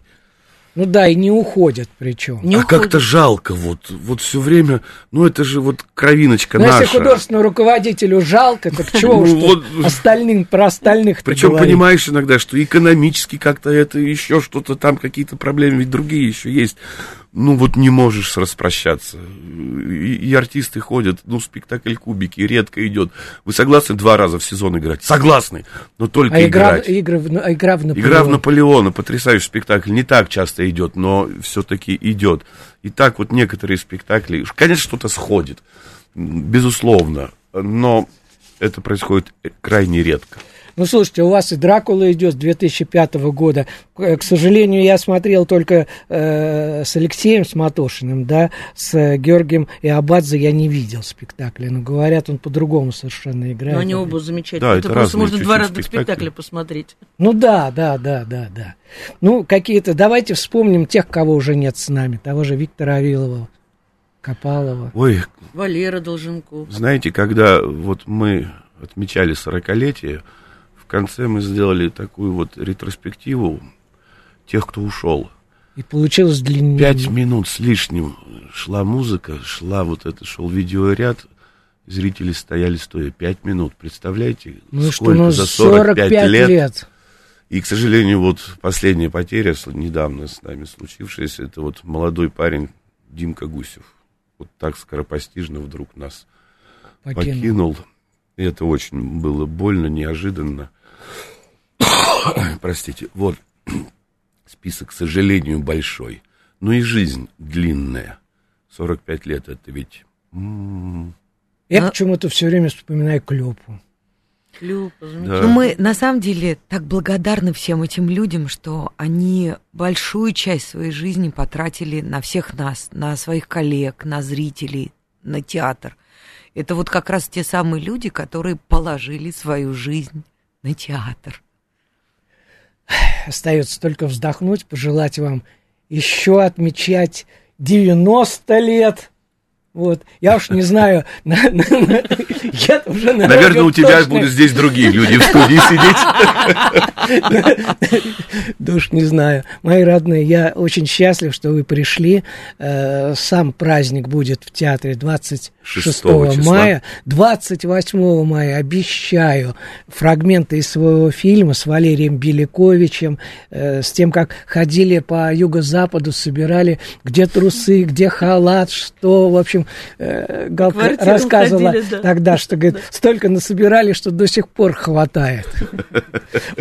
Ну да, и не уходят причем. Не а как-то жалко, вот, вот все время, ну это же вот кровиночка Но наша. если художественному руководителю жалко, так чего уж Ну, тут вот. остальным, про остальных Причем понимаешь иногда, что экономически как-то это еще что-то там, какие-то проблемы, ведь другие еще есть. Ну вот не можешь распрощаться. И, и артисты ходят, ну спектакль кубики редко идет. Вы согласны два раза в сезон играть? Согласны, но только А игра, играть. игры в- а игра в Наполеон. Игра в Наполеона, потрясающий спектакль, не так часто идет, но все-таки идет. И так вот некоторые спектакли, конечно, что-то сходит, безусловно, но это происходит э, крайне редко. Ну, слушайте, у вас и Дракула идет с 2005 года. К к сожалению, я смотрел только э, с Алексеем Сматошиным, да, с э, Георгием и Абадзе я не видел спектакля. Но говорят, он по-другому совершенно играет. Но они оба замечательные. Да, это это просто можно два разных спектакли. спектакля посмотреть. Ну да, да, да, да, да. Ну, какие-то, давайте вспомним тех, кого уже нет с нами. Того же Виктора Авилова, Копалова. Ой, Валера Долженков. знаете, когда вот мы отмечали 40-летие, в конце мы сделали такую вот ретроспективу тех, кто ушел. И получилось длиннее. Пять минут с лишним шла музыка, шла вот это, шел видеоряд, зрители стояли стоя. Пять минут, представляете? Ну что, сколько ну за 45, 45 лет. лет. И, к сожалению, вот последняя потеря, недавно с нами случившаяся, это вот молодой парень Димка Гусев. Вот так скоропостижно вдруг нас Покинул. покинул. И это очень было больно, неожиданно. <coughs> Простите. Вот <coughs> список, к сожалению, большой. Но и жизнь длинная. 45 лет это ведь... м, Я А- почему-то все время вспоминаю Клёпу. Люпа, да. Ну, мы на самом деле так благодарны всем этим людям, что они большую часть своей жизни потратили на всех нас, на своих коллег, на зрителей, на театр. Это вот как раз те самые люди, которые положили свою жизнь на театр. Остается только вздохнуть, пожелать вам еще отмечать 90 лет. Вот. Я уж не знаю, <laughs> на- на- на- я уже на Наверное, у тебя будут здесь другие люди в студии сидеть. Да уж не знаю. Мои родные, я очень счастлив, что вы пришли. Э, Сам праздник будет в театре 26 Шестого числа. мая. 28 мая обещаю фрагменты из своего фильма с Валерием Беляковичем, э, с тем, как ходили по юго-западу, собирали где трусы, где халат, что, в общем, э, Галка Квартиру рассказывала ходили, да. тогда, что, говорит, столько насобирали, что до сих пор хватает. <laughs>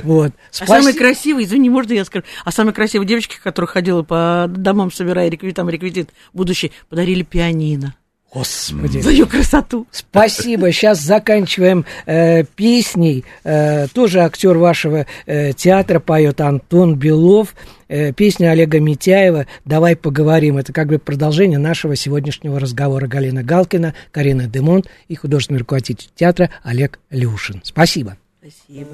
Вот. А самые красивые, извини, можно я скажу? А самые красивые девочки, которая ходила по домам, собирая реквизит, там реквизит будущий, подарили пианино. Господи. За ее красоту. Спасибо. Сейчас заканчиваем э, песней. Э, тоже актер вашего э, театра поет Антон Белов. Э, песня Олега Митяева «Давай поговорим». Это как бы продолжение нашего сегодняшнего разговора. Галина Галкина, Карина Демонт и художественный руководитель театра Олег Люшин. Спасибо. Спасибо.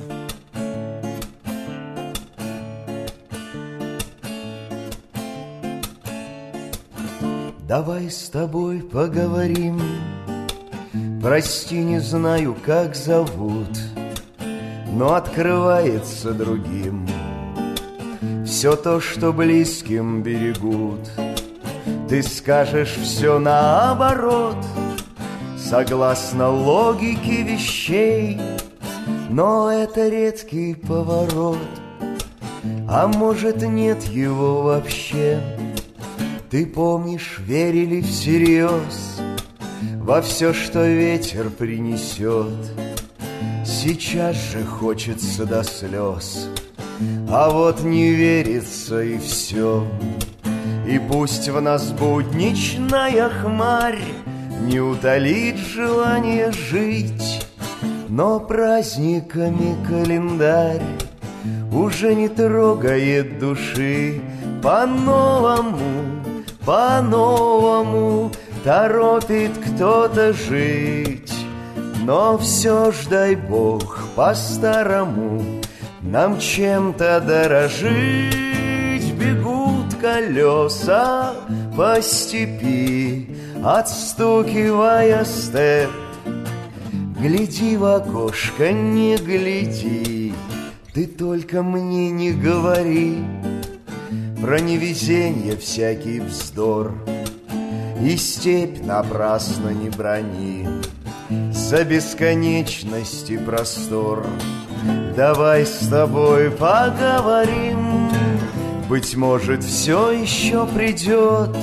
Давай с тобой поговорим. Прости, не знаю, как зовут, но открывается другим. Все то, что близким берегут. Ты скажешь все наоборот, согласно логике вещей, но это редкий поворот, а может нет его вообще. Ты помнишь, верили всерьез Во все, что ветер принесет Сейчас же хочется до слез А вот не верится и все И пусть в нас будничная хмарь Не утолит желание жить. Но праздниками календарь Уже не трогает души По-новому по-новому торопит кто-то жить. Но все ж дай Бог по-старому нам чем-то дорожить. Бегут колеса по степи, отстукивая степ. Гляди в окошко, не гляди, ты только мне не говори. Про невезенье всякий вздор. И степь напрасно не брони За бесконечность и простор. Давай с тобой поговорим Быть может, все еще придет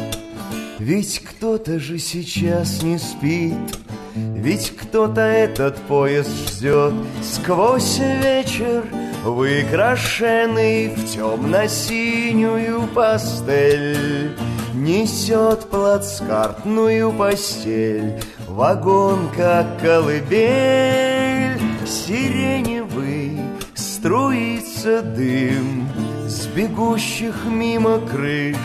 Ведь кто-то же сейчас не спит Ведь кто-то этот поезд ждет Сквозь вечер Выкрашенный в темно-синюю пастель Несет плацкартную постель. Вагон, как колыбель Сиреневый струится дым С бегущих мимо крыш.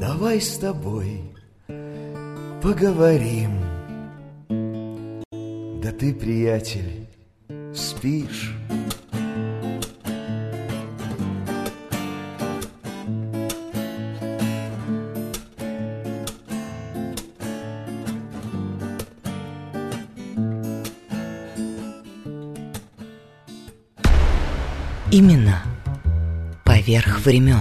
Давай с тобой поговорим. Да ты, приятель, спишь Именно поверх времен.